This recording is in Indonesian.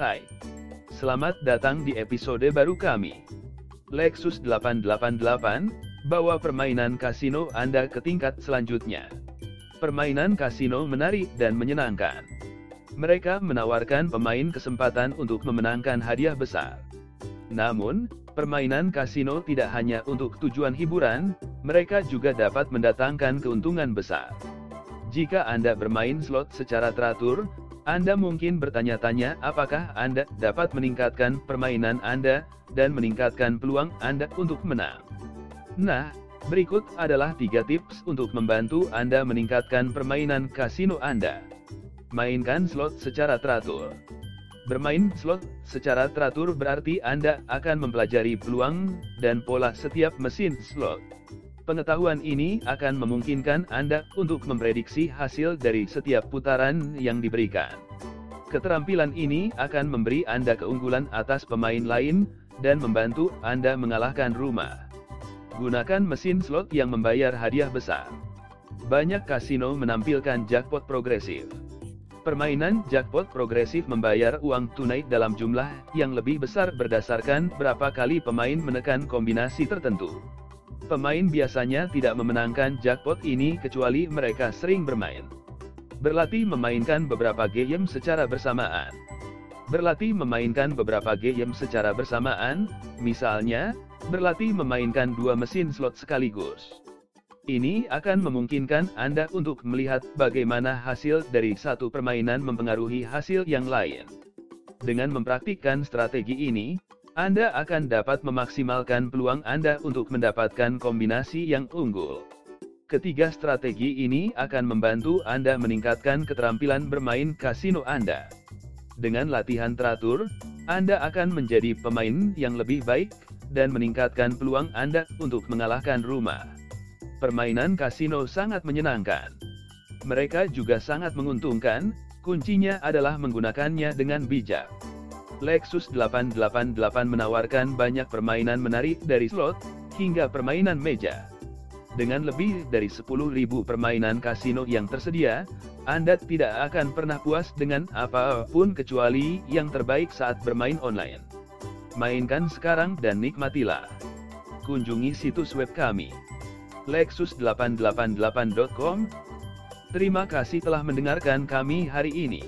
Hai. Selamat datang di episode baru kami. Lexus 888, bawa permainan kasino Anda ke tingkat selanjutnya. Permainan kasino menarik dan menyenangkan. Mereka menawarkan pemain kesempatan untuk memenangkan hadiah besar. Namun, permainan kasino tidak hanya untuk tujuan hiburan, mereka juga dapat mendatangkan keuntungan besar. Jika Anda bermain slot secara teratur, Anda mungkin bertanya-tanya apakah Anda dapat meningkatkan permainan Anda, dan meningkatkan peluang Anda untuk menang. Nah, berikut adalah tiga tips untuk membantu Anda meningkatkan permainan kasino Anda. Mainkan slot secara teratur. Bermain slot secara teratur berarti Anda akan mempelajari peluang dan pola setiap mesin slot. Pengetahuan ini akan memungkinkan Anda untuk memprediksi hasil dari setiap putaran yang diberikan. Keterampilan ini akan memberi Anda keunggulan atas pemain lain, dan membantu Anda mengalahkan rumah. Gunakan mesin slot yang membayar hadiah besar. Banyak kasino menampilkan jackpot progresif. Permainan jackpot progresif membayar uang tunai dalam jumlah yang lebih besar berdasarkan berapa kali pemain menekan kombinasi tertentu. Pemain biasanya tidak memenangkan jackpot ini kecuali mereka sering bermain. Berlatih memainkan beberapa game secara bersamaan. Berlatih memainkan beberapa game secara bersamaan, misalnya, berlatih memainkan dua mesin slot sekaligus. Ini akan memungkinkan Anda untuk melihat bagaimana hasil dari satu permainan mempengaruhi hasil yang lain. Dengan mempraktikkan strategi ini, anda akan dapat memaksimalkan peluang Anda untuk mendapatkan kombinasi yang unggul. Ketiga strategi ini akan membantu Anda meningkatkan keterampilan bermain kasino Anda. Dengan latihan teratur, Anda akan menjadi pemain yang lebih baik, dan meningkatkan peluang Anda untuk mengalahkan rumah. Permainan kasino sangat menyenangkan. Mereka juga sangat menguntungkan, kuncinya adalah menggunakannya dengan bijak. Lexus 888 menawarkan banyak permainan menarik dari slot, hingga permainan meja. Dengan lebih dari 10.000 permainan kasino yang tersedia, Anda tidak akan pernah puas dengan apa pun kecuali yang terbaik saat bermain online. Mainkan sekarang dan nikmatilah. Kunjungi situs web kami. Lexus888.com Terima kasih telah mendengarkan kami hari ini.